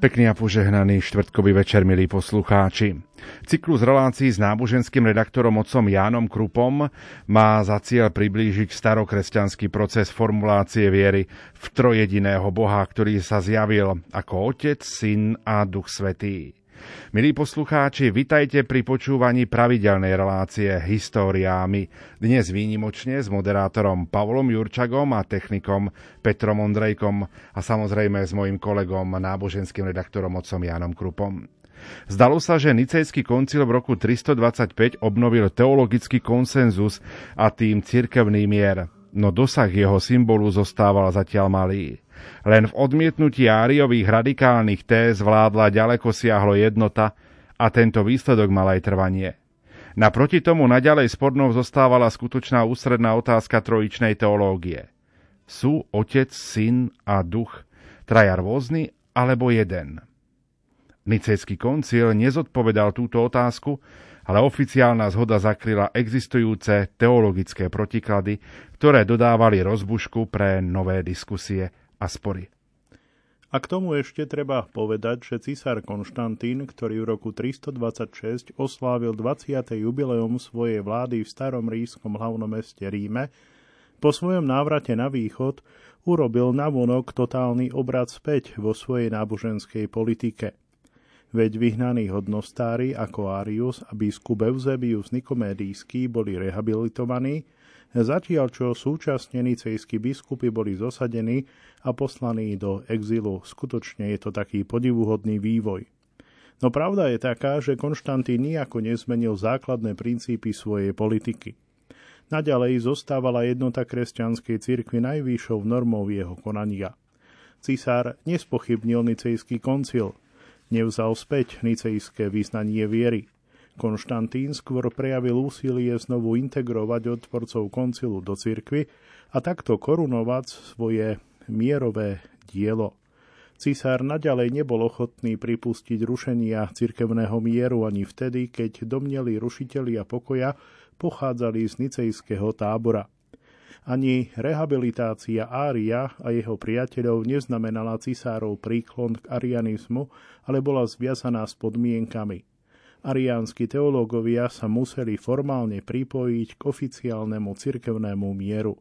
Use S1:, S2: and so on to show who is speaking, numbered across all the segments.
S1: Pekný a požehnaný štvrtkový večer, milí poslucháči. Cyklus relácií s náboženským redaktorom otcom Jánom Krupom má za cieľ priblížiť starokresťanský proces formulácie viery v trojediného Boha, ktorý sa zjavil ako Otec, Syn a Duch Svetý. Milí poslucháči, vitajte pri počúvaní pravidelnej relácie Históriámi. Dnes výnimočne s moderátorom Pavlom Jurčagom a technikom Petrom Ondrejkom a samozrejme s mojim kolegom, náboženským redaktorom otcom Jánom Krupom. Zdalo sa, že Nicejský koncil v roku 325 obnovil teologický konsenzus a tým cirkevný mier, no dosah jeho symbolu zostával zatiaľ malý. Len v odmietnutí áriových radikálnych téz vládla ďaleko siahlo jednota a tento výsledok mal aj trvanie. Naproti tomu naďalej spornou zostávala skutočná ústredná otázka trojičnej teológie. Sú otec, syn a duch traja rôzny alebo jeden? Nicejský koncil nezodpovedal túto otázku, ale oficiálna zhoda zakryla existujúce teologické protiklady, ktoré dodávali rozbušku pre nové diskusie a spory.
S2: A k tomu ešte treba povedať, že cisár Konštantín, ktorý v roku 326 oslávil 20. jubileum svojej vlády v starom rískom hlavnom meste Ríme, po svojom návrate na východ urobil navonok totálny obrad späť vo svojej náboženskej politike. Veď vyhnaní hodnostári ako Arius a biskup Eusebius Nikomédijský boli rehabilitovaní, zatiaľ čo súčasne nicejskí biskupy boli zosadení a poslaní do exilu. Skutočne je to taký podivuhodný vývoj. No pravda je taká, že Konštantín nijako nezmenil základné princípy svojej politiky. Naďalej zostávala jednota kresťanskej cirkvi najvýšou normou jeho konania. Cisár nespochybnil nicejský koncil, nevzal späť nicejské vyznanie viery – Konštantín skôr prejavil úsilie znovu integrovať odporcov koncilu do cirkvy a takto korunovať svoje mierové dielo. Cisár naďalej nebol ochotný pripustiť rušenia cirkevného mieru ani vtedy, keď domneli rušitelia pokoja pochádzali z nicejského tábora. Ani rehabilitácia Ária a jeho priateľov neznamenala cisárov príklon k arianizmu, ale bola zviazaná s podmienkami – ariánsky teológovia sa museli formálne pripojiť k oficiálnemu cirkevnému mieru.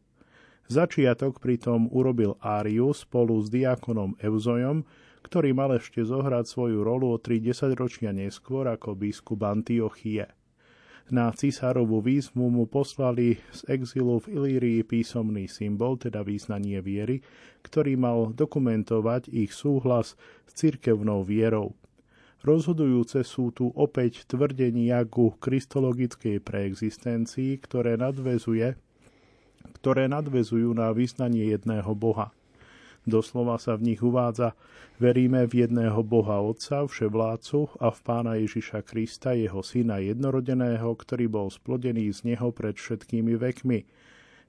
S2: Začiatok pritom urobil Arius spolu s diakonom Euzojom, ktorý mal ešte zohrať svoju rolu o tri desaťročia neskôr ako biskup Antiochie. Na cisárovú výzvu mu poslali z exilu v Ilírii písomný symbol, teda význanie viery, ktorý mal dokumentovať ich súhlas s cirkevnou vierou. Rozhodujúce sú tu opäť tvrdenia ku kristologickej preexistencii, ktoré, nadvezuje, ktoré nadvezujú na vyznanie jedného Boha. Doslova sa v nich uvádza Veríme v jedného Boha Otca, vševládcu a v Pána Ježiša Krista, jeho Syna jednorodeného, ktorý bol splodený z Neho pred všetkými vekmi.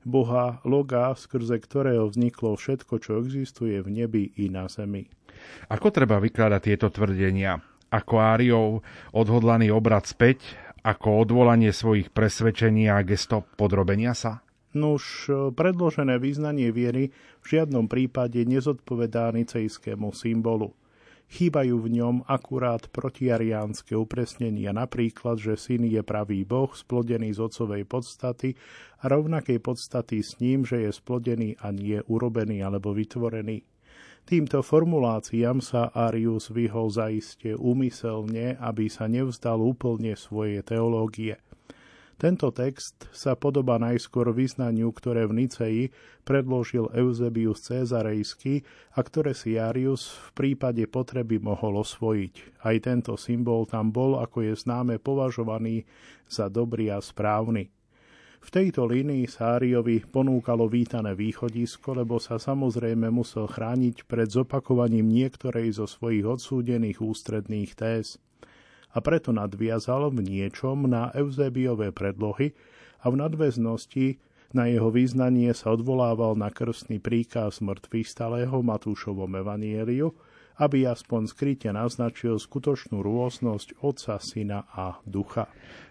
S2: Boha Loga, skrze ktorého vzniklo všetko, čo existuje v nebi i na zemi.
S1: Ako treba vykladať tieto tvrdenia? Akváriov odhodlaný obrad späť ako odvolanie svojich presvedčení a gesto podrobenia sa?
S2: Nuž, predložené význanie viery v žiadnom prípade nezodpovedá nicejskému symbolu. Chýbajú v ňom akurát protiariánske upresnenia, napríklad, že syn je pravý boh, splodený z otcovej podstaty a rovnakej podstaty s ním, že je splodený a nie urobený alebo vytvorený. Týmto formuláciám sa Arius vyhol zaiste úmyselne, aby sa nevzdal úplne svoje teológie. Tento text sa podoba najskôr vyznaniu, ktoré v Niceji predložil Eusebius Cezarejský a ktoré si Arius v prípade potreby mohol osvojiť. Aj tento symbol tam bol, ako je známe, považovaný za dobrý a správny. V tejto línii Sáriovi ponúkalo vítané východisko, lebo sa samozrejme musel chrániť pred zopakovaním niektorej zo svojich odsúdených ústredných téz. A preto nadviazal v niečom na Euzebiové predlohy a v nadväznosti na jeho význanie sa odvolával na krstný príkaz mŕtvych stalého Matúšovom evanieliu aby aspoň skryte naznačil skutočnú rôznosť Otca, Syna a Ducha.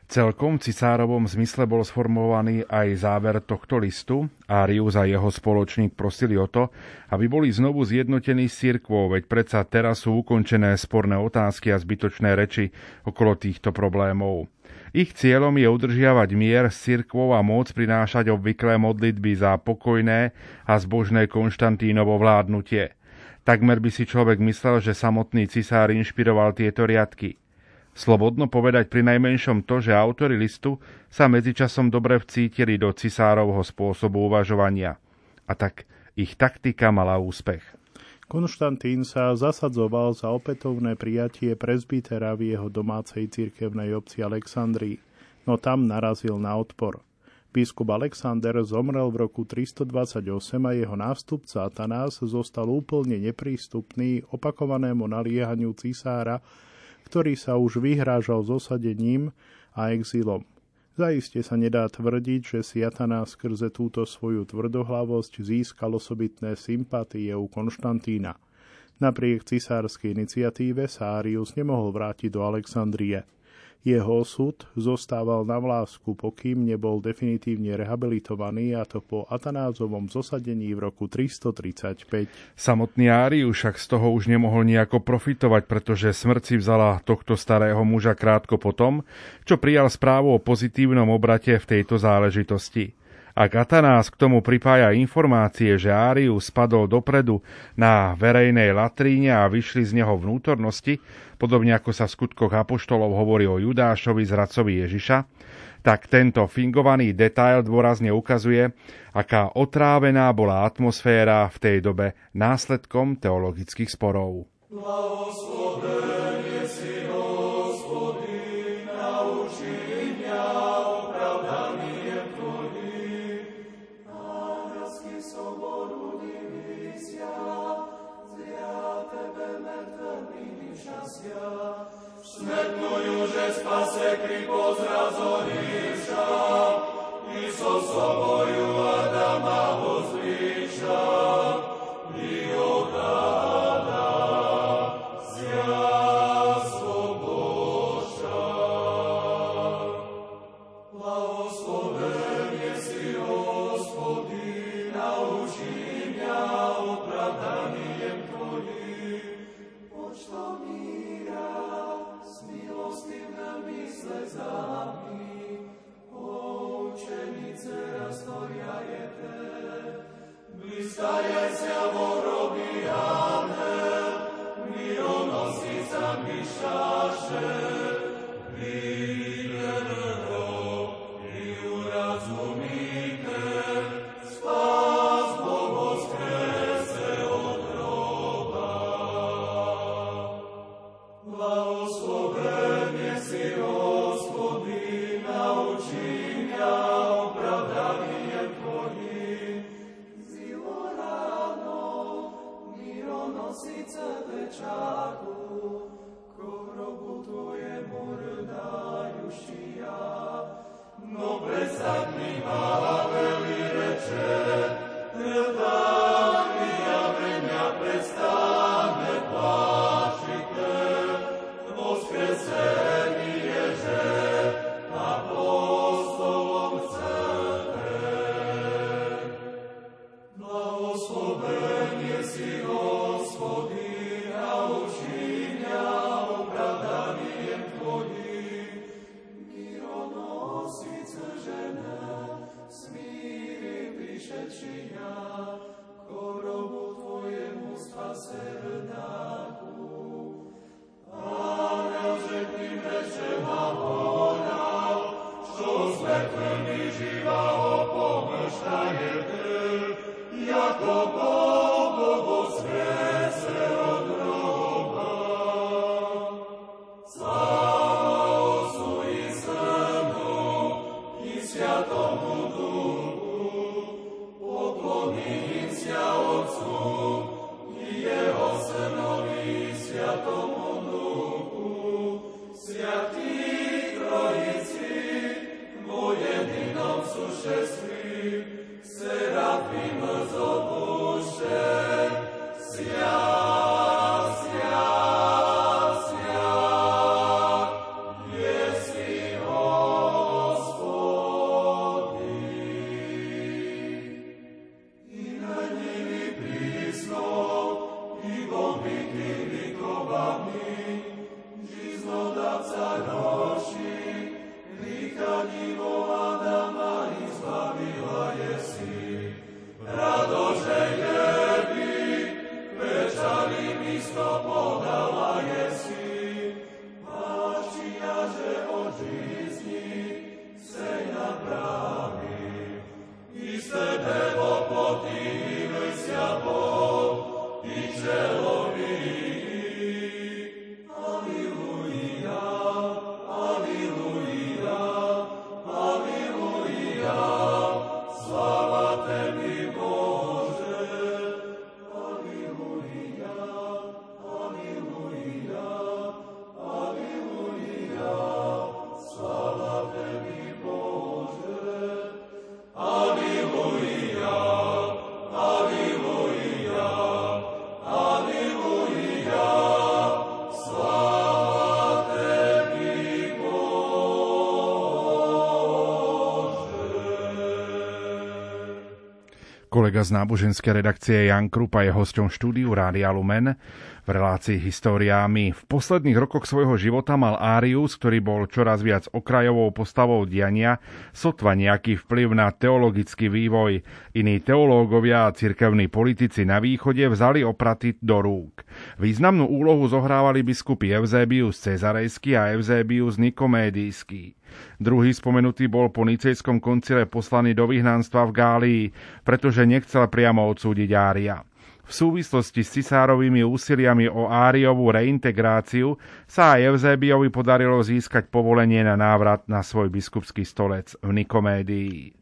S3: Celkom v cisárovom zmysle bol sformulovaný aj záver tohto listu. Arius a jeho spoločník prosili o to, aby boli znovu zjednotení s cirkvou, veď predsa teraz sú ukončené sporné otázky a zbytočné reči okolo týchto problémov. Ich cieľom je udržiavať mier s cirkvou a môcť prinášať obvyklé modlitby za pokojné a zbožné Konštantínovo vládnutie. Takmer by si človek myslel, že samotný cisár inšpiroval tieto riadky – Slobodno povedať pri najmenšom to, že autory listu sa medzičasom dobre vcítili do cisárovho spôsobu uvažovania. A tak ich taktika mala úspech.
S2: Konštantín sa zasadzoval za opätovné prijatie prezbitera v jeho domácej cirkevnej obci Alexandrii, no tam narazil na odpor. Biskup Alexander zomrel v roku 328 a jeho nástupca Atanás zostal úplne neprístupný opakovanému naliehaniu cisára ktorý sa už vyhrážal s osadením a exilom. Zaiste sa nedá tvrdiť, že si Jataná skrze túto svoju tvrdohlavosť získal osobitné sympatie u Konštantína. Napriek cisárskej iniciatíve sa Arius nemohol vrátiť do Alexandrie – jeho osud zostával na vlásku, pokým nebol definitívne rehabilitovaný a to po Atanázovom zosadení v roku 335.
S3: Samotný Áriu však z toho už nemohol nejako profitovať, pretože smrť si vzala tohto starého muža krátko potom, čo prijal správu o pozitívnom obrate v tejto záležitosti. Ak Atanás k tomu pripája informácie, že Árius spadol dopredu na verejnej latríne a vyšli z neho vnútornosti, podobne ako sa v skutkoch Apoštolov hovorí o Judášovi zradcovi Ježiša, tak tento fingovaný detail dôrazne ukazuje, aká otrávená bola atmosféra v tej dobe následkom teologických sporov. Blahoslovený
S4: potivuj se Bog i celo
S1: Kolega z náboženskej redakcie Jan Krupa je hosťom štúdiu Rádia Lumen v relácii Históriámi. V posledných rokoch svojho života mal Arius, ktorý bol čoraz viac okrajovou postavou diania, sotva nejaký vplyv na teologický vývoj. Iní teológovia a cirkevní politici na východe vzali opraty do rúk. Významnú úlohu zohrávali biskupy Eusebius Cezarejský a Eusebius Nikomédijský. Druhý spomenutý bol po Nicejskom koncile poslaný do vyhnanstva v Gálii, pretože nechcel priamo odsúdiť Ária. V súvislosti s cisárovými úsiliami o Áriovú reintegráciu sa aj Eusebiovi podarilo získať povolenie na návrat na svoj biskupský stolec v Nikomédii.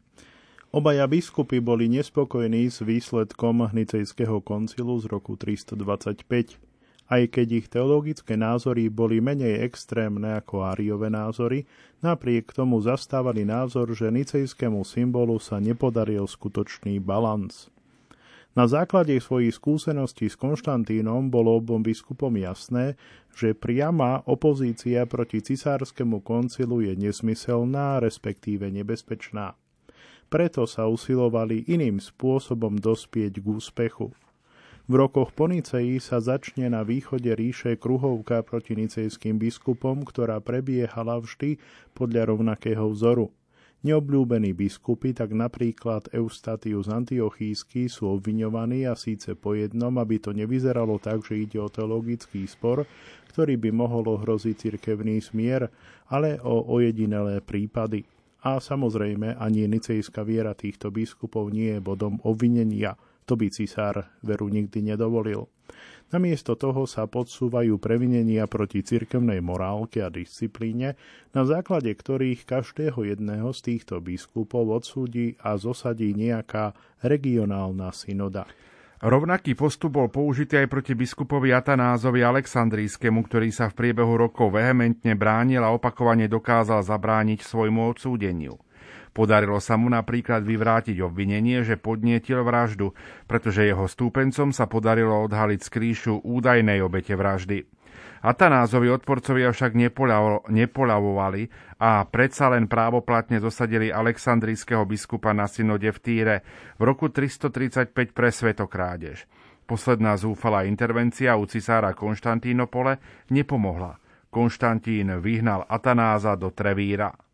S2: Obaja biskupy boli nespokojní s výsledkom Nicejského koncilu z roku 325, aj keď ich teologické názory boli menej extrémne ako Áriové názory, napriek tomu zastávali názor, že nicejskému symbolu sa nepodaril skutočný balans. Na základe svojich skúseností s Konštantínom bolo obom biskupom jasné, že priama opozícia proti cisárskemu koncilu je nesmyselná, respektíve nebezpečná. Preto sa usilovali iným spôsobom dospieť k úspechu. V rokoch po Niceji sa začne na východe ríše kruhovka proti nicejským biskupom, ktorá prebiehala vždy podľa rovnakého vzoru. Neobľúbení biskupy, tak napríklad Eustatius Antiochísky sú obviňovaní a síce po jednom, aby to nevyzeralo tak, že ide o teologický spor, ktorý by mohol ohroziť cirkevný smier, ale o ojedinelé prípady. A samozrejme ani nicejská viera týchto biskupov nie je bodom obvinenia. To by cisár veru nikdy nedovolil. Namiesto toho sa podsúvajú previnenia proti cirkevnej morálke a disciplíne, na základe ktorých každého jedného z týchto biskupov odsúdi a zosadí nejaká regionálna synoda.
S1: Rovnaký postup bol použitý aj proti biskupovi Atanázovi Aleksandrijskému, ktorý sa v priebehu rokov vehementne bránil a opakovane dokázal zabrániť svojmu odsúdeniu. Podarilo sa mu napríklad vyvrátiť obvinenie, že podnietil vraždu, pretože jeho stúpencom sa podarilo odhaliť skrýšu údajnej obete vraždy. Atanázovi odporcovia však nepoľavovali a predsa len právoplatne zosadili aleksandrijského biskupa na synode v Týre v roku 335 pre svetokrádež. Posledná zúfalá intervencia u cisára Konštantínopole nepomohla. Konštantín vyhnal Atanáza do Trevíra.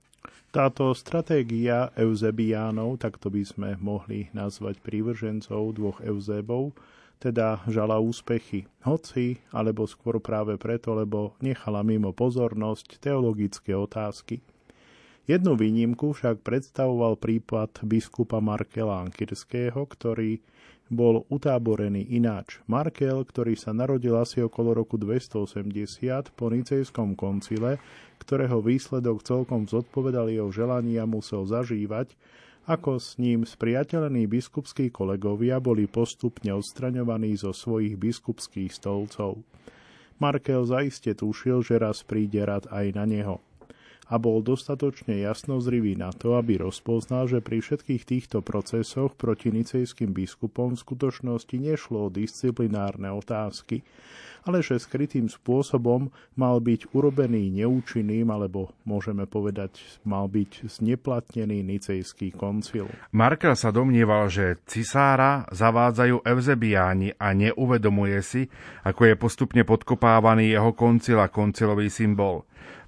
S2: Táto stratégia Euzebiánov, takto by sme mohli nazvať prívržencov dvoch Euzebov, teda žala úspechy. Hoci, alebo skôr práve preto, lebo nechala mimo pozornosť teologické otázky. Jednu výnimku však predstavoval prípad biskupa Markela Ankirského, ktorý bol utáborený ináč. Markel, ktorý sa narodil asi okolo roku 280 po Nicejskom koncile, ktorého výsledok celkom zodpovedal jeho želania, musel zažívať, ako s ním spriateľení biskupskí kolegovia boli postupne odstraňovaní zo svojich biskupských stolcov. Markel zaiste tušil, že raz príde rad aj na neho a bol dostatočne jasnozrivý na to, aby rozpoznal, že pri všetkých týchto procesoch proti nicejským biskupom v skutočnosti nešlo o disciplinárne otázky, ale že skrytým spôsobom mal byť urobený neúčinným, alebo môžeme povedať, mal byť zneplatnený nicejský koncil.
S1: Markel sa domnieval, že cisára zavádzajú Evzebiáni a neuvedomuje si, ako je postupne podkopávaný jeho koncil a koncilový symbol.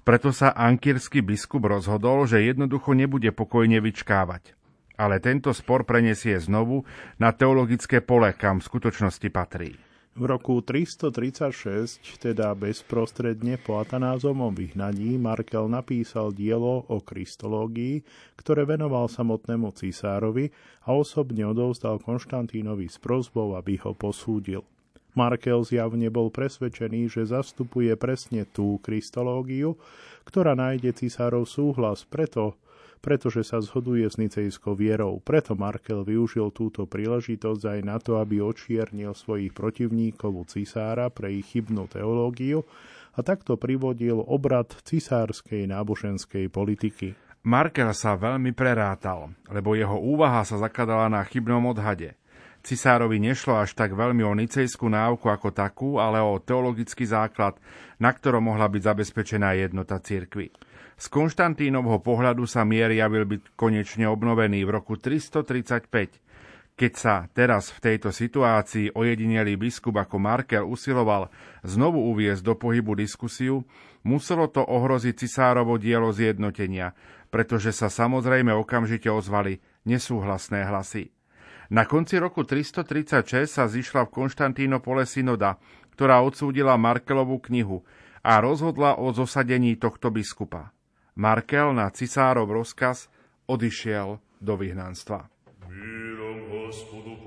S1: Preto sa ankirský biskup rozhodol, že jednoducho nebude pokojne vyčkávať. Ale tento spor prenesie znovu na teologické pole, kam v skutočnosti patrí.
S2: V roku 336, teda bezprostredne po Atanázovom vyhnaní, Markel napísal dielo o kristológii, ktoré venoval samotnému cisárovi a osobne odovzdal Konštantínovi s prozbou, aby ho posúdil. Markel zjavne bol presvedčený, že zastupuje presne tú kristológiu, ktorá nájde cisárov súhlas, preto pretože sa zhoduje s nicejskou vierou. Preto Markel využil túto príležitosť aj na to, aby očiernil svojich protivníkov u cisára pre ich chybnú teológiu a takto privodil obrad cisárskej náboženskej politiky.
S1: Markel sa veľmi prerátal, lebo jeho úvaha sa zakladala na chybnom odhade. Cisárovi nešlo až tak veľmi o nicejskú náuku ako takú, ale o teologický základ, na ktorom mohla byť zabezpečená jednota cirkvy. Z Konštantínovho pohľadu sa mier javil byť konečne obnovený v roku 335. Keď sa teraz v tejto situácii ojedinelý biskup ako Markel usiloval znovu uviezť do pohybu diskusiu, muselo to ohroziť cisárovo dielo zjednotenia, pretože sa samozrejme okamžite ozvali nesúhlasné hlasy. Na konci roku 336 sa zišla v Konštantínopole synoda, ktorá odsúdila Markelovú knihu a rozhodla o zosadení tohto biskupa. Markel na cisárov rozkaz odišiel do vyhnanstva. Mírom hospodu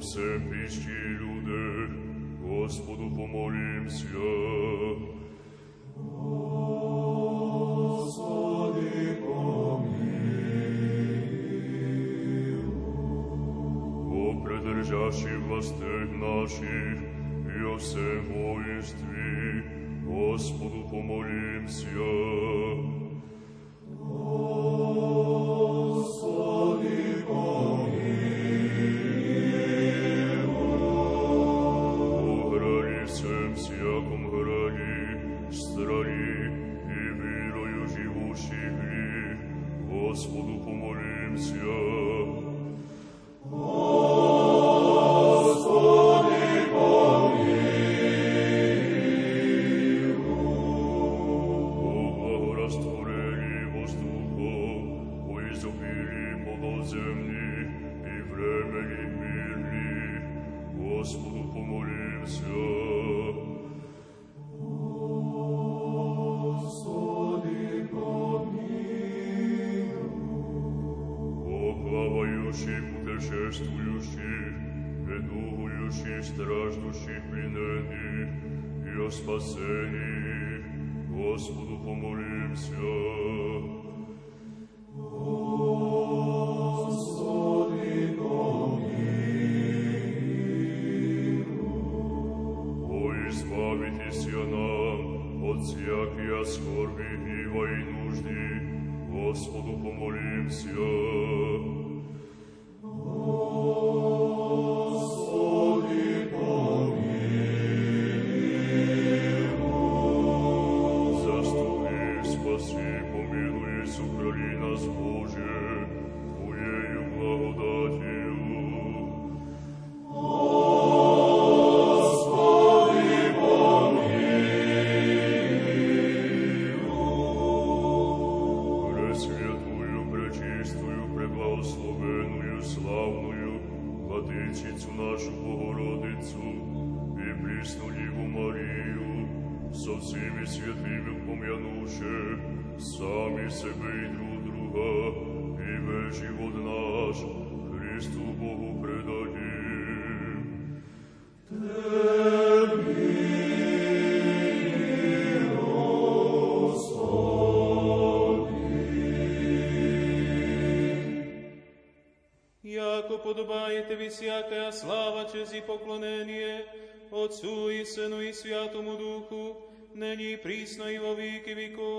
S5: всем прищи люде, Господу помолимся. властях наших и о всем воинстве, Господу помолимся. всякие скорби и войнужды, Господу помолимся.
S6: всякая слава, честь и поклонение Отцу и Сыну и Святому Духу, ныне и присно и во веки веков.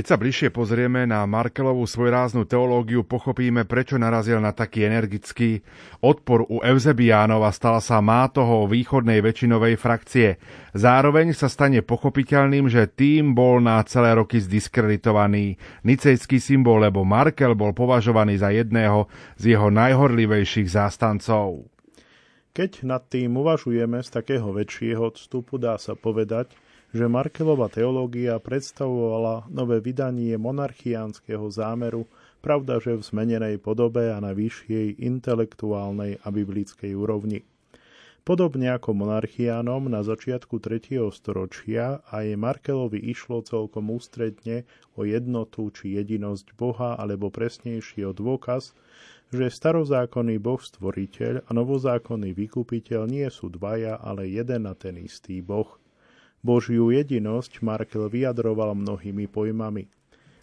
S1: Keď sa bližšie pozrieme na Markelovú svojráznu teológiu, pochopíme, prečo narazil na taký energický odpor u Eusebiánov a stala sa mátoho východnej väčšinovej frakcie. Zároveň sa stane pochopiteľným, že tým bol na celé roky zdiskreditovaný nicejský symbol, lebo Markel bol považovaný za jedného z jeho najhorlivejších zástancov.
S2: Keď nad tým uvažujeme z takého väčšieho odstupu, dá sa povedať, že Markelova teológia predstavovala nové vydanie monarchiánskeho zámeru, pravda, že v zmenenej podobe a na vyššej intelektuálnej a biblickej úrovni. Podobne ako monarchiánom na začiatku 3. storočia aj Markelovi išlo celkom ústredne o jednotu či jedinosť Boha, alebo presnejšie o dôkaz, že starozákonný Boh stvoriteľ a novozákonný vykupiteľ nie sú dvaja, ale jeden a ten istý Boh. Božiu jedinosť Markel vyjadroval mnohými pojmami.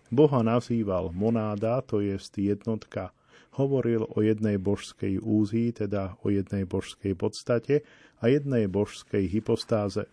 S2: Boha nazýval monáda, to je jednotka. Hovoril o jednej božskej úzii, teda o jednej božskej podstate a jednej božskej hypostáze.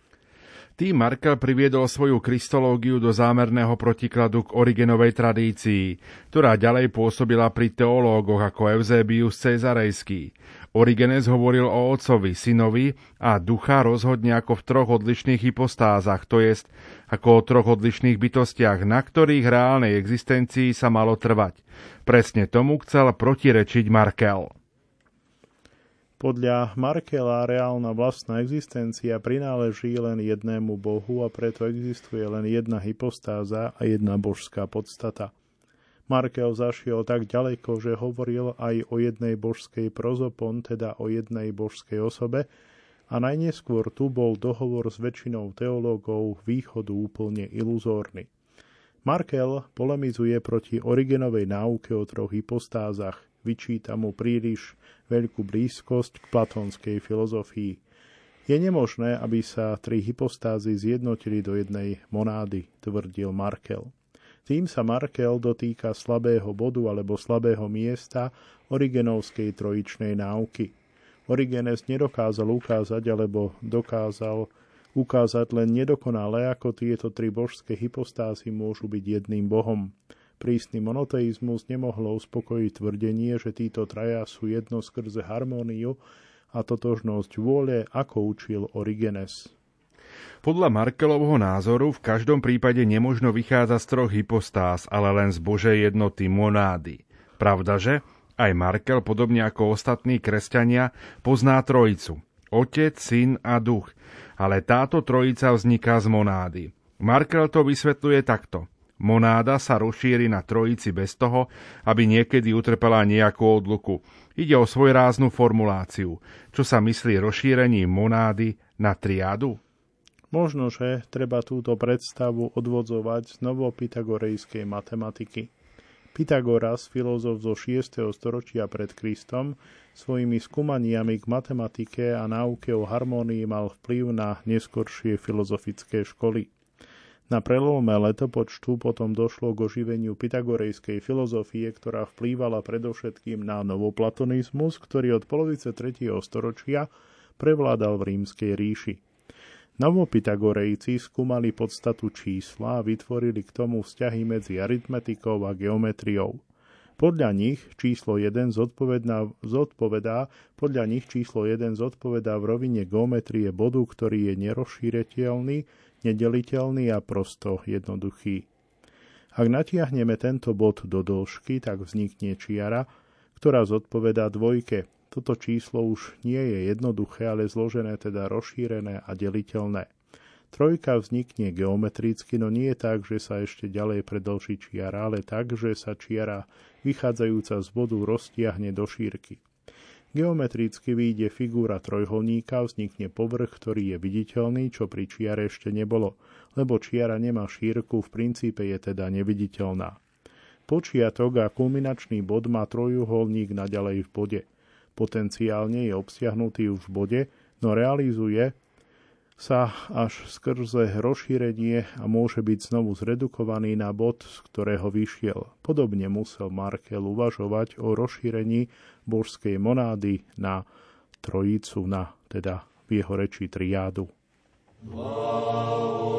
S1: Tým Markel priviedol svoju kristológiu do zámerného protikladu k Origenovej tradícii, ktorá ďalej pôsobila pri teológoch ako Eusebius Cezarejský. Origenes hovoril o otcovi, synovi a ducha rozhodne ako v troch odlišných hypostázach, to jest ako o troch odlišných bytostiach, na ktorých reálnej existencii sa malo trvať. Presne tomu chcel protirečiť Markel.
S2: Podľa Markela reálna vlastná existencia prináleží len jednému Bohu a preto existuje len jedna hypostáza a jedna božská podstata – Markel zašiel tak ďaleko, že hovoril aj o jednej božskej prozopon, teda o jednej božskej osobe, a najneskôr tu bol dohovor s väčšinou teológov východu úplne iluzórny. Markel polemizuje proti Origenovej náuke o troch hypostázach, vyčíta mu príliš veľkú blízkosť k platónskej filozofii. Je nemožné, aby sa tri hypostázy zjednotili do jednej monády, tvrdil Markel. Tým sa Markel dotýka slabého bodu alebo slabého miesta Origenovskej trojičnej náuky. Origenes nedokázal ukázať alebo dokázal ukázať len nedokonale, ako tieto tri božské hypostázy môžu byť jedným bohom. Prísny monoteizmus nemohlo uspokojiť tvrdenie, že títo traja sú jedno skrze harmóniu a totožnosť vôle, ako učil Origenes.
S1: Podľa Markelovho názoru v každom prípade nemožno vychádzať z troch hypostáz, ale len z Božej jednoty monády. Pravda, že? Aj Markel, podobne ako ostatní kresťania, pozná trojicu. Otec, syn a duch. Ale táto trojica vzniká z monády. Markel to vysvetľuje takto. Monáda sa rozšíri na trojici bez toho, aby niekedy utrpela nejakú odluku. Ide o svojráznu formuláciu. Čo sa myslí rozšírením monády na triádu?
S2: Možno, že treba túto predstavu odvodzovať z novopythagorejskej matematiky. Pythagoras, filozof zo 6. storočia pred Kristom, svojimi skúmaniami k matematike a náuke o harmónii mal vplyv na neskoršie filozofické školy. Na prelome letopočtu potom došlo k oživeniu pythagorejskej filozofie, ktorá vplývala predovšetkým na novoplatonizmus, ktorý od polovice 3. storočia prevládal v rímskej ríši. Novopythagorejci skúmali podstatu čísla a vytvorili k tomu vzťahy medzi aritmetikou a geometriou. Podľa nich číslo 1 zodpovedá, podľa nich číslo 1 zodpovedá v rovine geometrie bodu, ktorý je nerozšíreteľný, nedeliteľný a prosto jednoduchý. Ak natiahneme tento bod do dĺžky, tak vznikne čiara, ktorá zodpovedá dvojke. Toto číslo už nie je jednoduché, ale zložené, teda rozšírené a deliteľné. Trojka vznikne geometricky, no nie tak, že sa ešte ďalej predlží čiara, ale tak, že sa čiara vychádzajúca z bodu roztiahne do šírky. Geometricky vyjde figúra trojholníka, vznikne povrch, ktorý je viditeľný, čo pri čiare ešte nebolo, lebo čiara nemá šírku, v princípe je teda neviditeľná. Počiatok a kulminačný bod má trojuholník naďalej v bode. Potenciálne je obsiahnutý už v bode, no realizuje sa až skrze rozšírenie a môže byť znovu zredukovaný na bod, z ktorého vyšiel. Podobne musel Markel uvažovať o rozšírení božskej monády na trojicu, na teda v jeho reči triádu. Wow,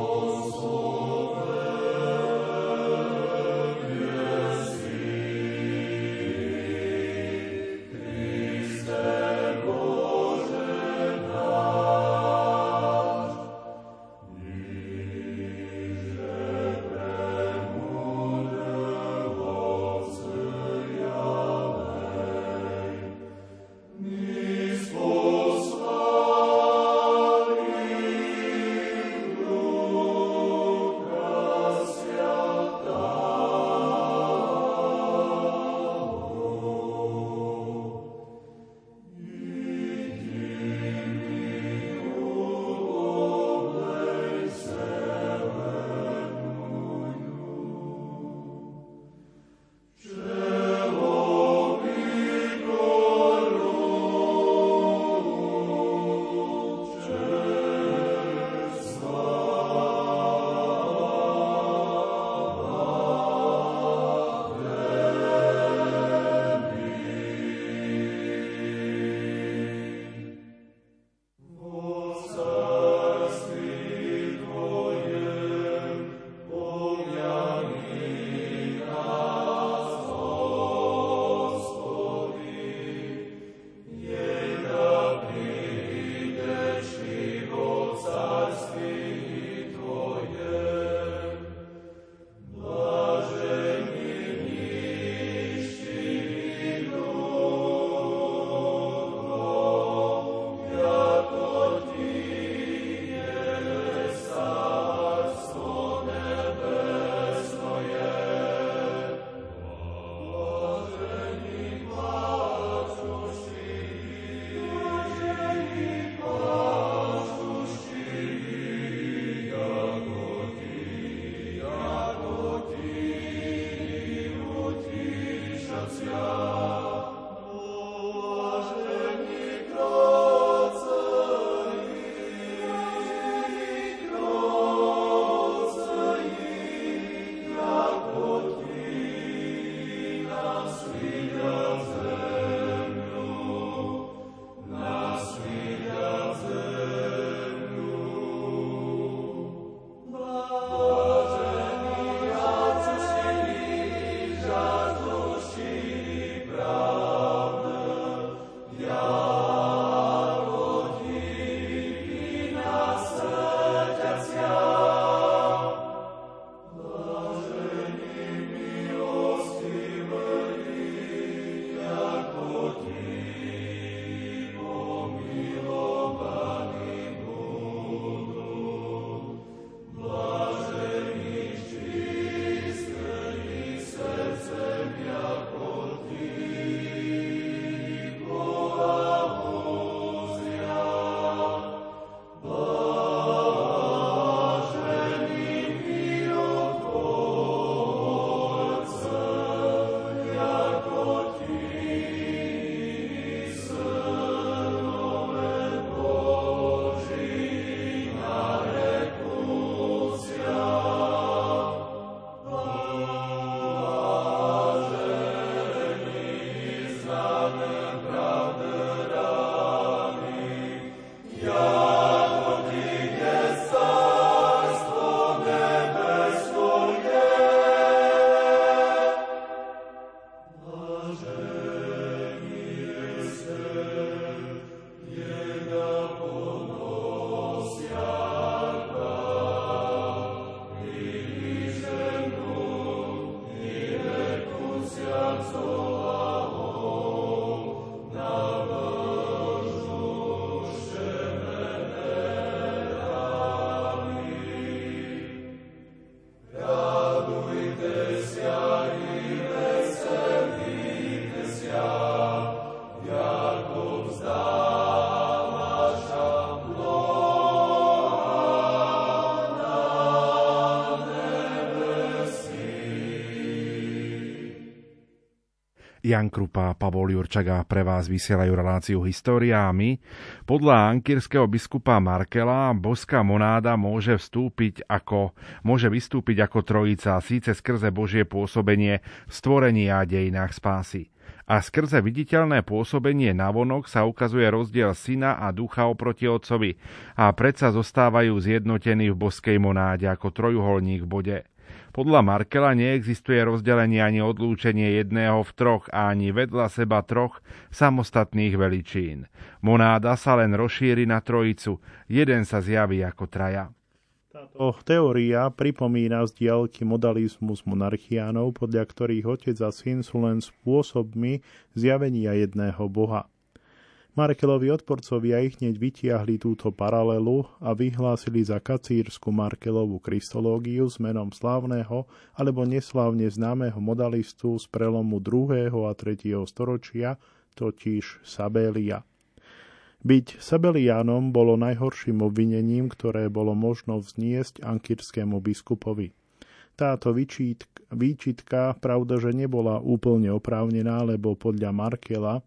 S1: Jan Krupa Pavol Jurčaga pre vás vysielajú reláciu my. Podľa ankirského biskupa Markela boská monáda môže vstúpiť ako, môže vystúpiť ako trojica síce skrze Božie pôsobenie v stvorení a dejinách spásy. A skrze viditeľné pôsobenie navonok sa ukazuje rozdiel syna a ducha oproti otcovi a predsa zostávajú zjednotení v boskej monáde ako trojuholník v bode. Podľa Markela neexistuje rozdelenie ani odlúčenie jedného v troch a ani vedľa seba troch samostatných veličín. Monáda sa len rozšíri na trojicu, jeden sa zjaví ako traja.
S2: Táto teória pripomína z diaľky modalizmus monarchiánov, podľa ktorých otec a syn sú len spôsobmi zjavenia jedného boha. Markelovi odporcovia ich hneď vytiahli túto paralelu a vyhlásili za kacírsku Markelovú kristológiu s menom slávneho alebo neslávne známeho modalistu z prelomu 2. a 3. storočia, totiž Sabelia. Byť Sabelianom bolo najhorším obvinením, ktoré bolo možno vzniesť ankirskému biskupovi. Táto výčitka, pravda, že nebola úplne oprávnená, lebo podľa Markela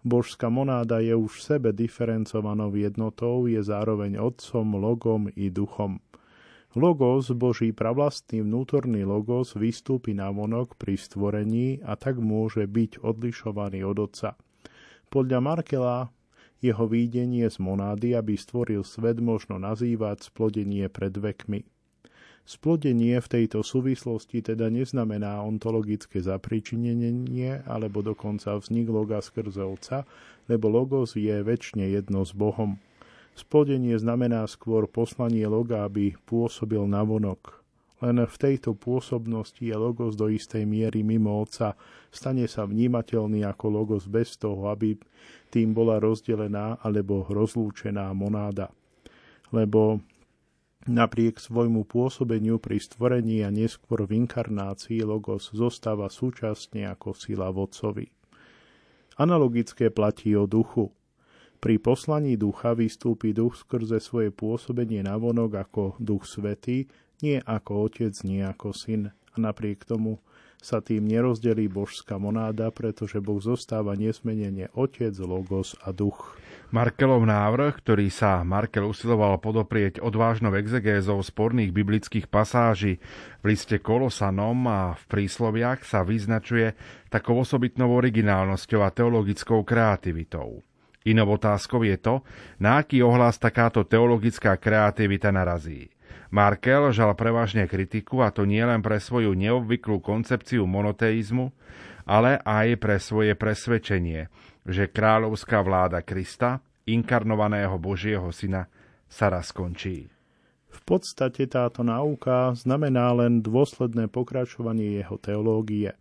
S2: Božská monáda je už v sebe diferencovanou jednotou, je zároveň otcom, logom i duchom. Logos, Boží pravlastný vnútorný logos, vystúpi na vonok pri stvorení a tak môže byť odlišovaný od otca. Podľa Markela jeho výdenie z monády, aby stvoril svet, možno nazývať splodenie pred vekmi. Splodenie v tejto súvislosti teda neznamená ontologické zapričinenie alebo dokonca vznik loga skrze Otca, lebo logos je väčšine jedno s Bohom. Splodenie znamená skôr poslanie loga, aby pôsobil navonok. Len v tejto pôsobnosti je logos do istej miery mimo Otca, stane sa vnímateľný ako logos bez toho, aby tým bola rozdelená alebo rozlúčená monáda. Lebo Napriek svojmu pôsobeniu pri stvorení a neskôr v inkarnácii Logos zostáva súčasne ako sila vodcovi. Analogické platí o duchu. Pri poslaní ducha vystúpi duch skrze svoje pôsobenie navonok ako duch svetý, nie ako otec, nie ako syn. A napriek tomu sa tým nerozdelí božská monáda, pretože Boh zostáva nesmenene otec, logos a duch.
S1: Markelov návrh, ktorý sa Markel usiloval podoprieť odvážnou exegézou sporných biblických pasáží v liste Kolosanom a v prísloviach sa vyznačuje takou osobitnou originálnosťou a teologickou kreativitou. Inou otázkou je to, na aký ohlas takáto teologická kreativita narazí. Markel žal prevažne kritiku a to nie len pre svoju neobvyklú koncepciu monoteizmu, ale aj pre svoje presvedčenie, že kráľovská vláda Krista, inkarnovaného Božieho syna, sa raz skončí.
S2: V podstate táto náuka znamená len dôsledné pokračovanie jeho teológie.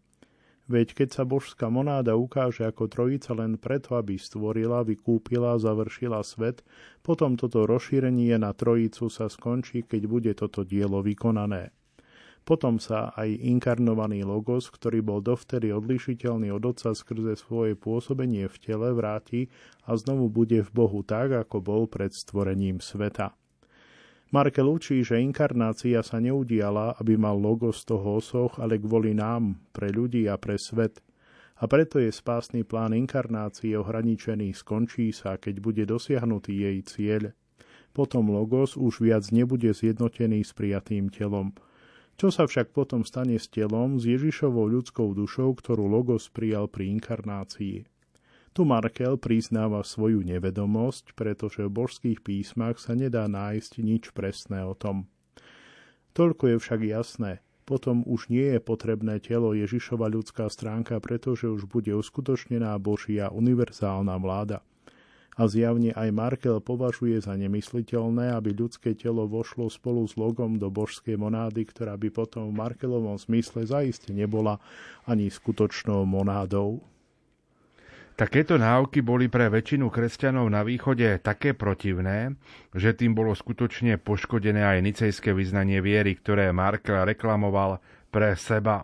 S2: Veď keď sa božská monáda ukáže ako trojica len preto, aby stvorila, vykúpila, završila svet, potom toto rozšírenie na trojicu sa skončí, keď bude toto dielo vykonané. Potom sa aj inkarnovaný Logos, ktorý bol dovtedy odlišiteľný od Otca skrze svoje pôsobenie v tele, vráti a znovu bude v Bohu tak, ako bol pred stvorením sveta. Markel učí, že inkarnácia sa neudiala, aby mal Logos toho osoch, ale kvôli nám, pre ľudí a pre svet. A preto je spásny plán inkarnácie ohraničený, skončí sa, keď bude dosiahnutý jej cieľ. Potom Logos už viac nebude zjednotený s prijatým telom – čo sa však potom stane s telom, s Ježišovou ľudskou dušou, ktorú Logos prijal pri inkarnácii? Tu Markel priznáva svoju nevedomosť, pretože v božských písmach sa nedá nájsť nič presné o tom. Toľko je však jasné. Potom už nie je potrebné telo Ježišova ľudská stránka, pretože už bude uskutočnená Božia univerzálna vláda a zjavne aj Markel považuje za nemysliteľné, aby ľudské telo vošlo spolu s logom do božskej monády, ktorá by potom v Markelovom zmysle zaiste nebola ani skutočnou monádou.
S1: Takéto náuky boli pre väčšinu kresťanov na východe také protivné, že tým bolo skutočne poškodené aj nicejské vyznanie viery, ktoré Markel reklamoval pre seba.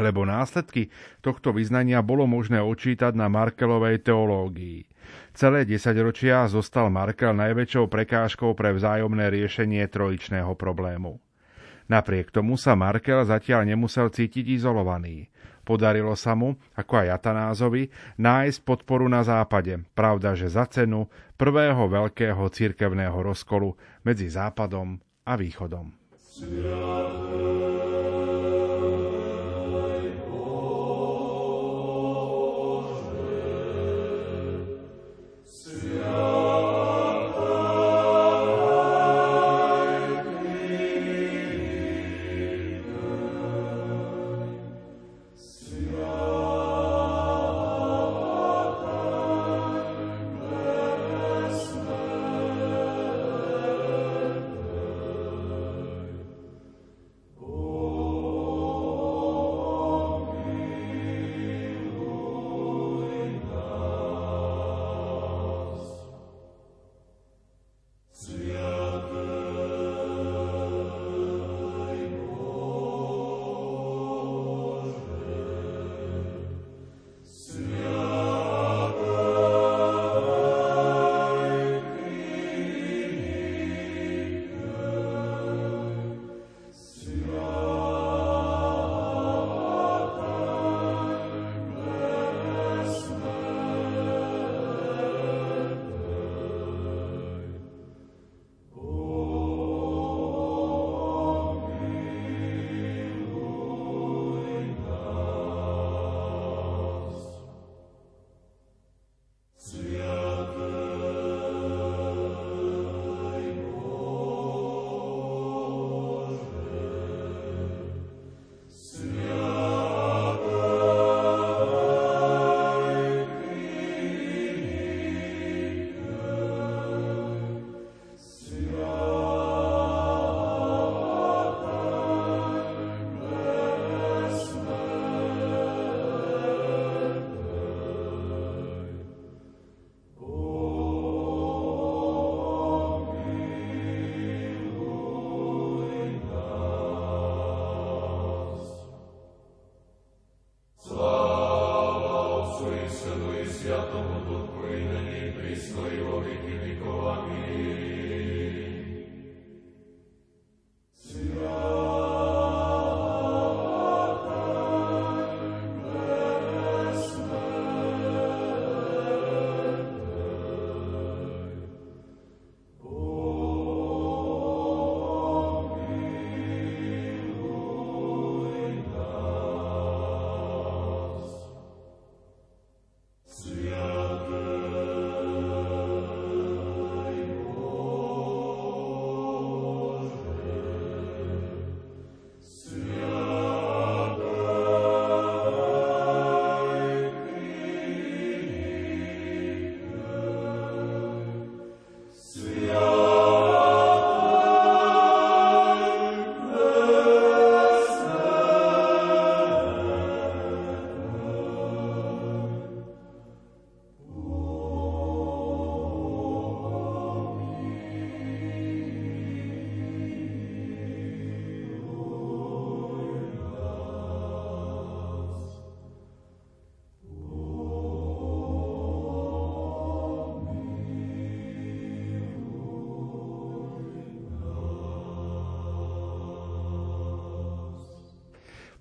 S1: Lebo následky tohto vyznania bolo možné očítať na Markelovej teológii. Celé desaťročia zostal Markel najväčšou prekážkou pre vzájomné riešenie trojičného problému. Napriek tomu sa Markel zatiaľ nemusel cítiť izolovaný. Podarilo sa mu, ako aj Atanázovi, nájsť podporu na západe. Pravda, že za cenu prvého veľkého cirkevného rozkolu medzi západom a východom. Sviatý.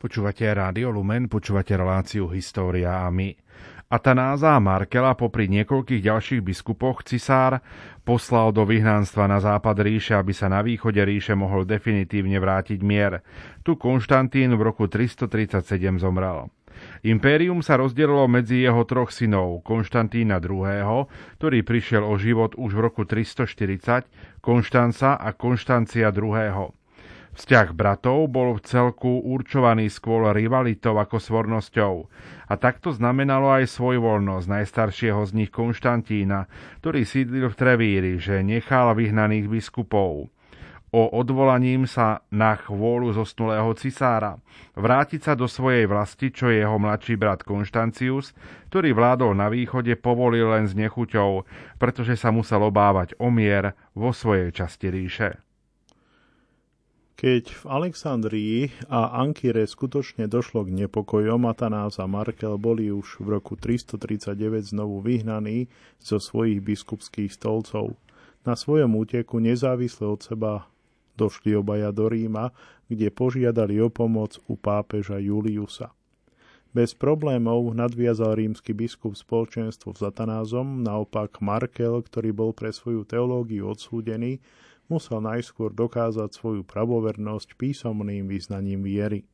S1: Počúvate Rádio Lumen, počúvate reláciu História a my. Atanáza a Markela popri niekoľkých ďalších biskupoch cisár poslal do vyhnanstva na západ ríše, aby sa na východe ríše mohol definitívne vrátiť mier. Tu Konštantín v roku 337 zomrel. Impérium sa rozdelilo medzi jeho troch synov, Konštantína II., ktorý prišiel o život už v roku 340, Konštanca a Konštancia II. Vzťah bratov bol v celku určovaný skôr rivalitou ako svornosťou. A takto znamenalo aj svojvoľnosť najstaršieho z nich Konštantína, ktorý sídlil v Trevíri, že nechal vyhnaných biskupov o odvolaním sa na chvôľu zosnulého cisára, vrátiť sa do svojej vlasti, čo je jeho mladší brat Konštancius, ktorý vládol na východe, povolil len s nechuťou, pretože sa musel obávať o mier vo svojej časti ríše.
S2: Keď v Alexandrii a Ankire skutočne došlo k nepokojom, Atanás a Markel boli už v roku 339 znovu vyhnaní zo svojich biskupských stolcov. Na svojom úteku nezávisle od seba došli obaja do Ríma, kde požiadali o pomoc u pápeža Juliusa. Bez problémov nadviazal rímsky biskup spoločenstvo s Atanázom, naopak Markel, ktorý bol pre svoju teológiu odsúdený, musel najskôr dokázať svoju pravovernosť písomným vyznaním viery.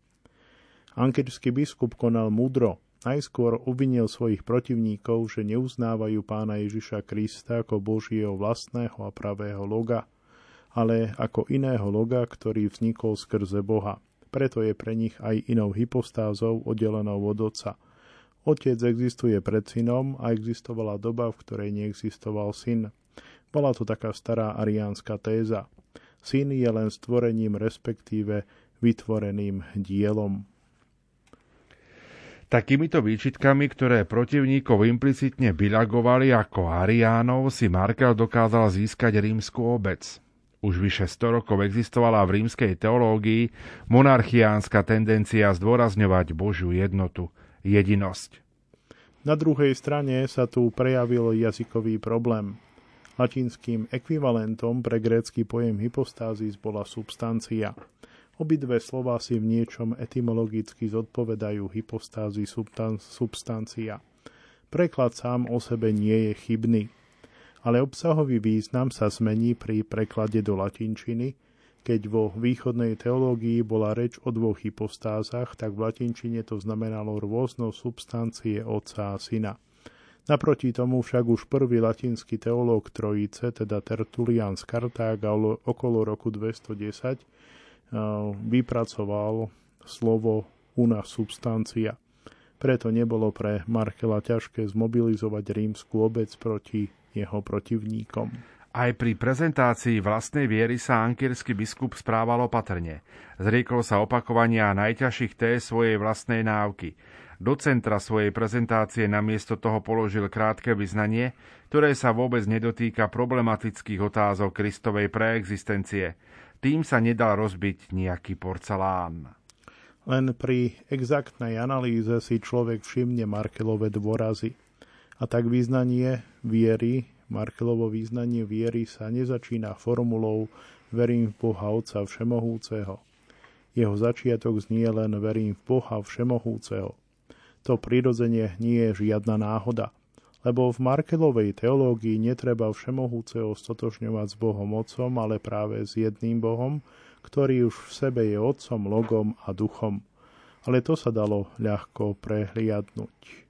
S2: Ankerský biskup konal múdro, najskôr obvinil svojich protivníkov, že neuznávajú pána Ježiša Krista ako Božieho vlastného a pravého loga, ale ako iného loga, ktorý vznikol skrze Boha – preto je pre nich aj inou hypostázou oddelenou od Otca. Otec existuje pred synom a existovala doba, v ktorej neexistoval syn. Bola to taká stará ariánska téza. Syn je len stvorením, respektíve vytvoreným dielom.
S1: Takýmito výčitkami, ktoré protivníkov implicitne bilagovali ako Ariánov, si Markel dokázal získať rímsku obec. Už vyše 100 rokov existovala v rímskej teológii monarchiánska tendencia zdôrazňovať Božiu jednotu, jedinosť.
S2: Na druhej strane sa tu prejavil jazykový problém. Latinským ekvivalentom pre grécky pojem hypostázis bola substancia. Obidve slova si v niečom etymologicky zodpovedajú hypostázi substancia. Preklad sám o sebe nie je chybný ale obsahový význam sa zmení pri preklade do latinčiny, keď vo východnej teológii bola reč o dvoch hypostázach, tak v latinčine to znamenalo rôzno substancie Otca a Syna. Naproti tomu však už prvý latinský teológ Trojice, teda Tertulian z Kartága okolo roku 210, eh, vypracoval slovo una substancia. Preto nebolo pre Markela ťažké zmobilizovať rímsku obec proti jeho protivníkom.
S1: Aj pri prezentácii vlastnej viery sa ankierský biskup správal opatrne. Zriekol sa opakovania najťažších té svojej vlastnej náuky. Do centra svojej prezentácie namiesto toho položil krátke vyznanie, ktoré sa vôbec nedotýka problematických otázok Kristovej preexistencie. Tým sa nedal rozbiť nejaký porcelán.
S2: Len pri exaktnej analýze si človek všimne Markelové dôrazy. A tak význanie viery, Markelovo význanie viery sa nezačína formulou verím v Boha Otca Všemohúceho. Jeho začiatok znie len verím v Boha Všemohúceho. To prirodzene nie je žiadna náhoda, lebo v Markelovej teológii netreba Všemohúceho stotožňovať s Bohom Otcom, ale práve s jedným Bohom, ktorý už v sebe je Otcom, Logom a Duchom. Ale to sa dalo ľahko prehliadnúť.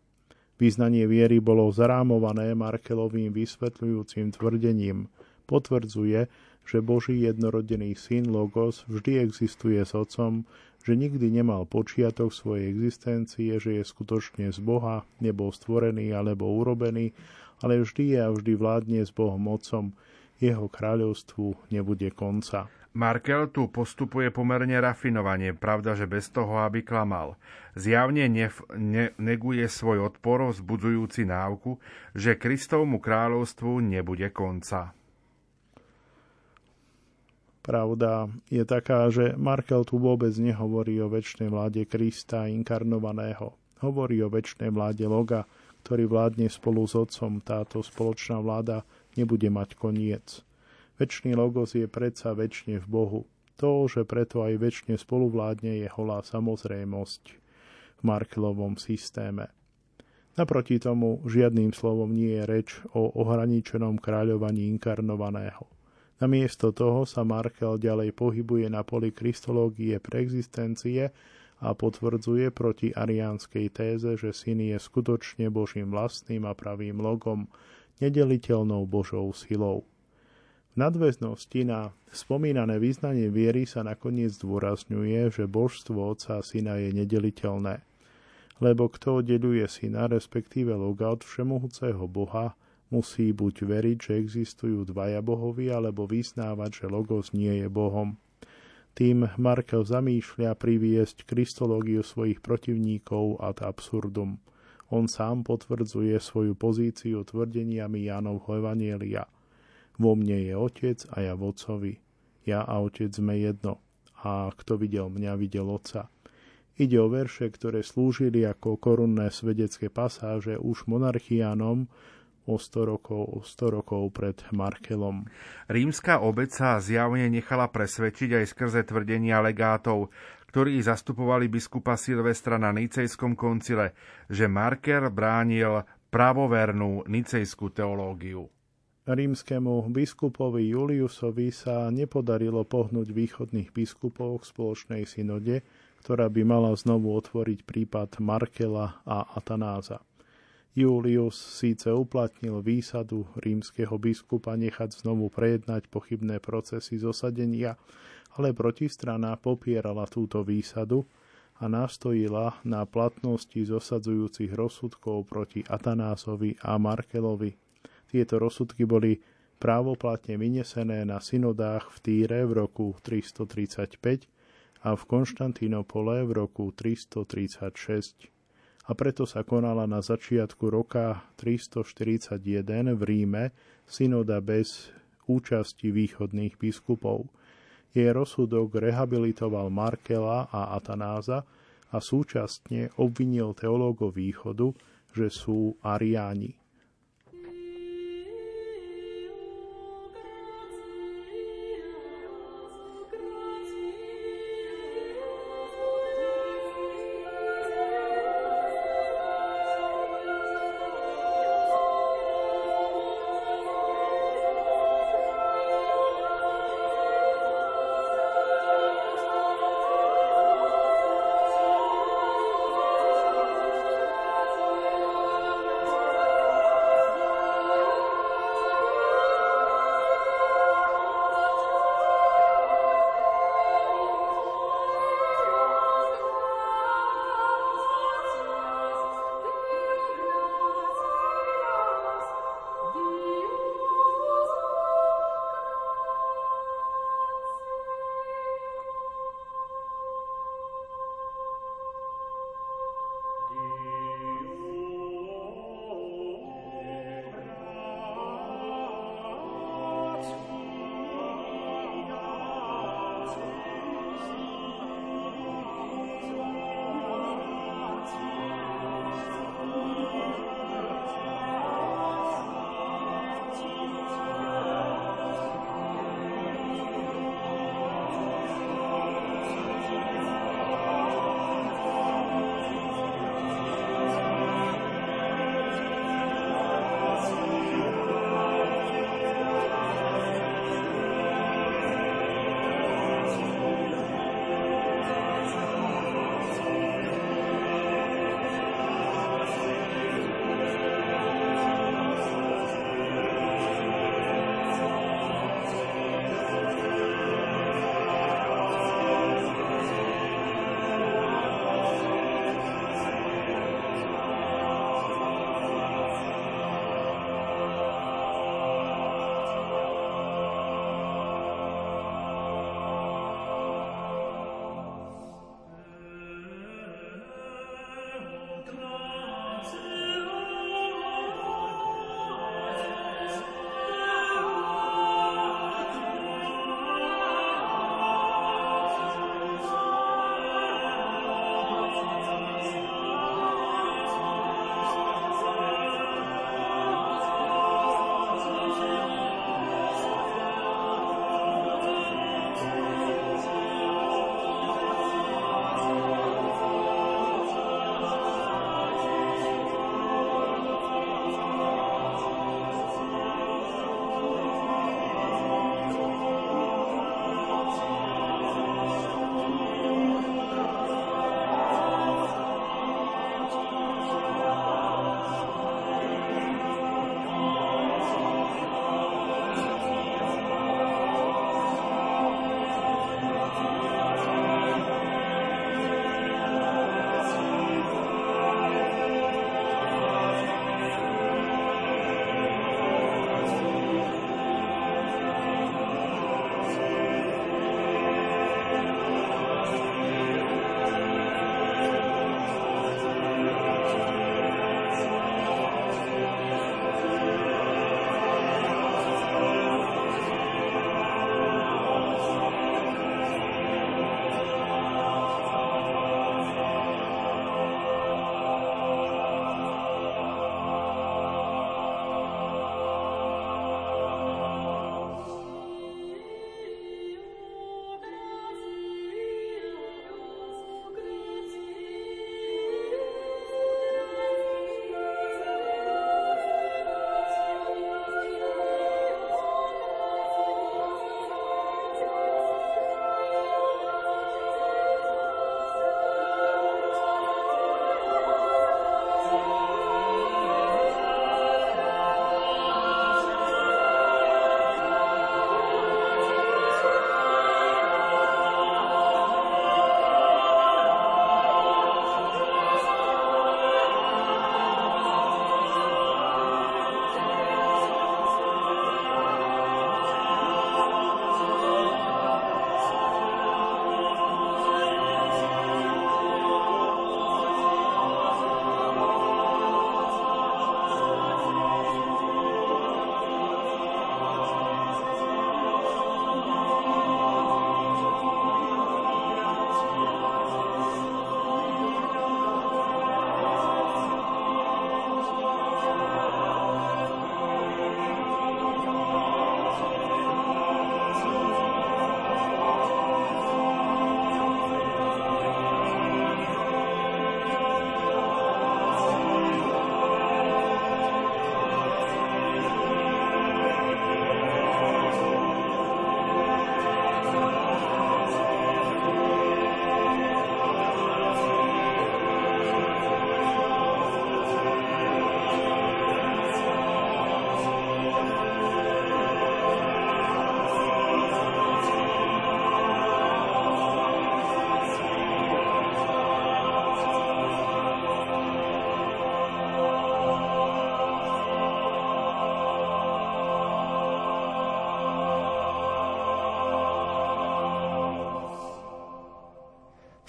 S2: Význanie viery bolo zarámované Markelovým vysvetľujúcim tvrdením. Potvrdzuje, že Boží jednorodený syn Logos vždy existuje s Otcom, že nikdy nemal počiatok svojej existencie, že je skutočne z Boha, nebol stvorený alebo urobený, ale vždy je a vždy vládne s Bohom Otcom. Jeho kráľovstvu nebude konca.
S1: Markel tu postupuje pomerne rafinovane, pravda, že bez toho, aby klamal. Zjavne nef- ne- neguje svoj odpor, vzbudzujúci náuku, že Kristovmu kráľovstvu nebude konca.
S2: Pravda je taká, že Markel tu vôbec nehovorí o väčšnej vláde Krista inkarnovaného. Hovorí o väčšnej vláde Loga, ktorý vládne spolu s Otcom. Táto spoločná vláda nebude mať koniec. Večný logos je predsa väčšine v Bohu. To, že preto aj väčšine spoluvládne je holá samozrejmosť v Markelovom systéme. Naproti tomu žiadnym slovom nie je reč o ohraničenom kráľovaní inkarnovaného. Namiesto toho sa Markel ďalej pohybuje na poli kristológie preexistencie a potvrdzuje proti ariánskej téze, že syn je skutočne Božím vlastným a pravým logom, nedeliteľnou Božou silou. V nadväznosti na spomínané význanie viery sa nakoniec zdôrazňuje, že božstvo Otca a Syna je nedeliteľné. Lebo kto oddeluje Syna, respektíve loga od všemohúceho Boha, musí buď veriť, že existujú dvaja bohovi, alebo vyznávať, že Logos nie je Bohom. Tým Markel zamýšľa priviesť kristológiu svojich protivníkov ad absurdum. On sám potvrdzuje svoju pozíciu tvrdeniami Jánovho Evanielia – vo mne je otec a ja v otcovi. Ja a otec sme jedno. A kto videl mňa, videl otca. Ide o verše, ktoré slúžili ako korunné svedecké pasáže už monarchiánom o 100 rokov, o 100 rokov pred Markelom.
S1: Rímska obec sa zjavne nechala presvedčiť aj skrze tvrdenia legátov, ktorí zastupovali biskupa Silvestra na Nicejskom koncile, že Marker bránil pravovernú nicejskú teológiu.
S2: Rímskému biskupovi Juliusovi sa nepodarilo pohnúť východných biskupov k spoločnej synode, ktorá by mala znovu otvoriť prípad Markela a Atanáza. Julius síce uplatnil výsadu rímskeho biskupa nechať znovu prejednať pochybné procesy zosadenia, ale protistrana popierala túto výsadu a nastojila na platnosti zosadzujúcich rozsudkov proti Atanásovi a Markelovi. Tieto rozsudky boli právoplatne vynesené na synodách v Týre v roku 335 a v Konštantínopole v roku 336 a preto sa konala na začiatku roka 341 v Ríme synoda bez účasti východných biskupov. Jej rozsudok rehabilitoval Markela a Atanáza a súčasne obvinil teológov východu, že sú ariáni.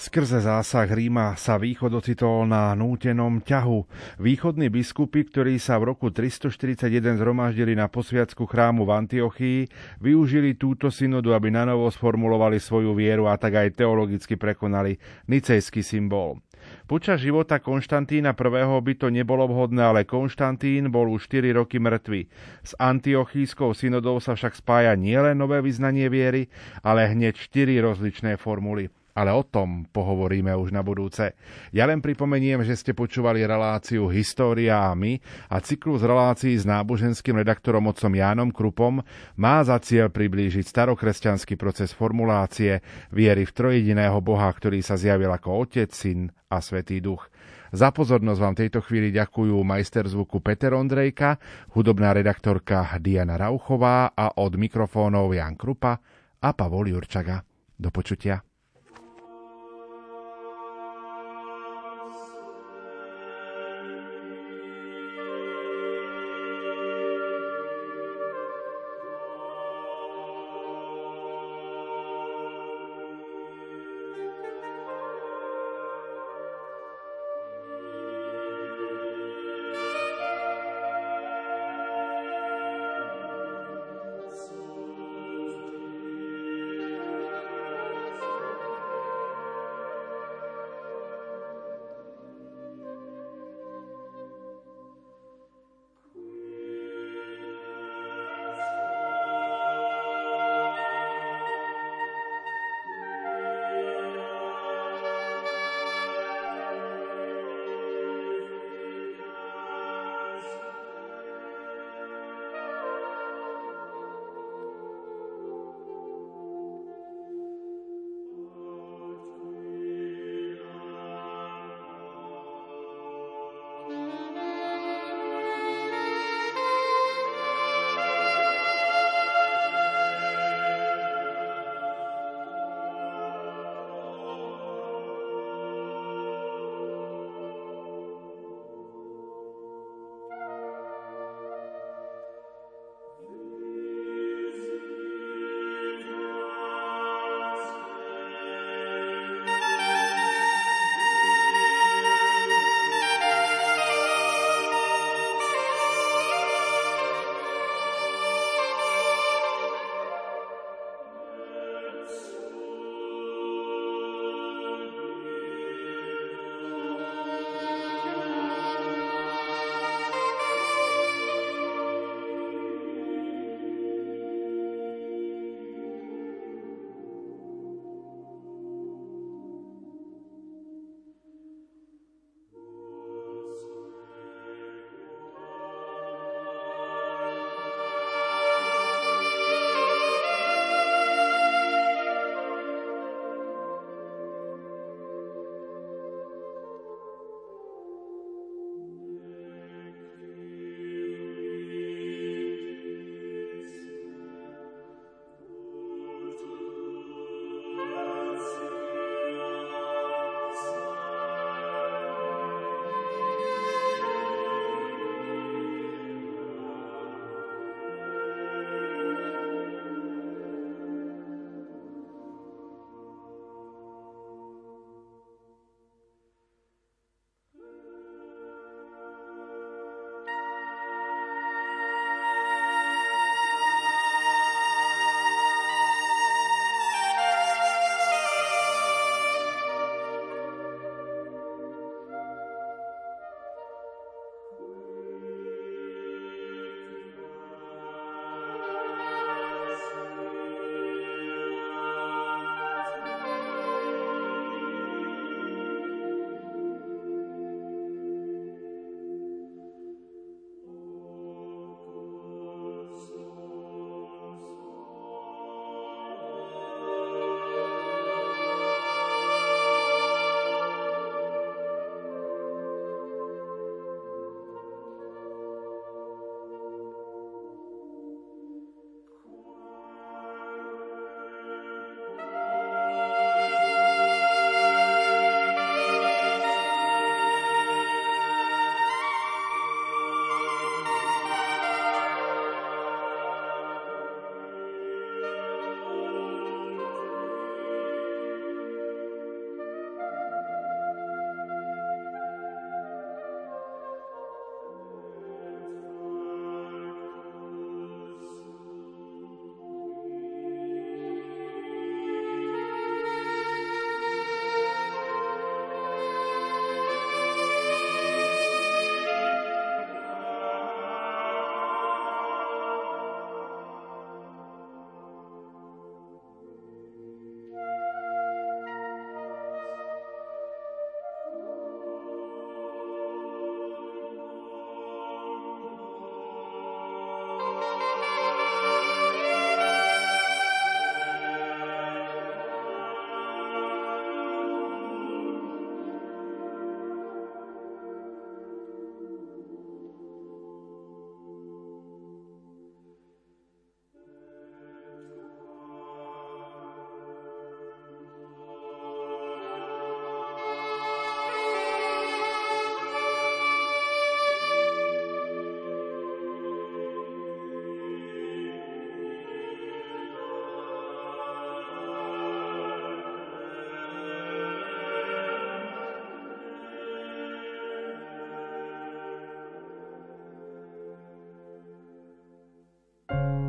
S1: Skrze zásah Ríma sa východ ocitol na nútenom ťahu. Východní biskupy, ktorí sa v roku 341 zhromaždili na posviacku chrámu v Antiochii, využili túto synodu, aby nanovo sformulovali svoju vieru a tak aj teologicky prekonali nicejský symbol. Počas života Konštantína I. by to nebolo vhodné, ale Konštantín bol už 4 roky mŕtvy. S antiochískou synodou sa však spája nielen nové vyznanie viery, ale hneď 4 rozličné formuly ale o tom pohovoríme už na budúce. Ja len pripomeniem, že ste počúvali reláciu História a my a cyklus relácií s náboženským redaktorom otcom Jánom Krupom má za cieľ priblížiť starokresťanský proces formulácie viery v trojediného Boha, ktorý sa zjavil ako Otec, Syn a Svetý Duch. Za pozornosť vám tejto chvíli ďakujú majster zvuku Peter Ondrejka, hudobná redaktorka Diana Rauchová a od mikrofónov Jan Krupa a Pavol Jurčaga. Do počutia.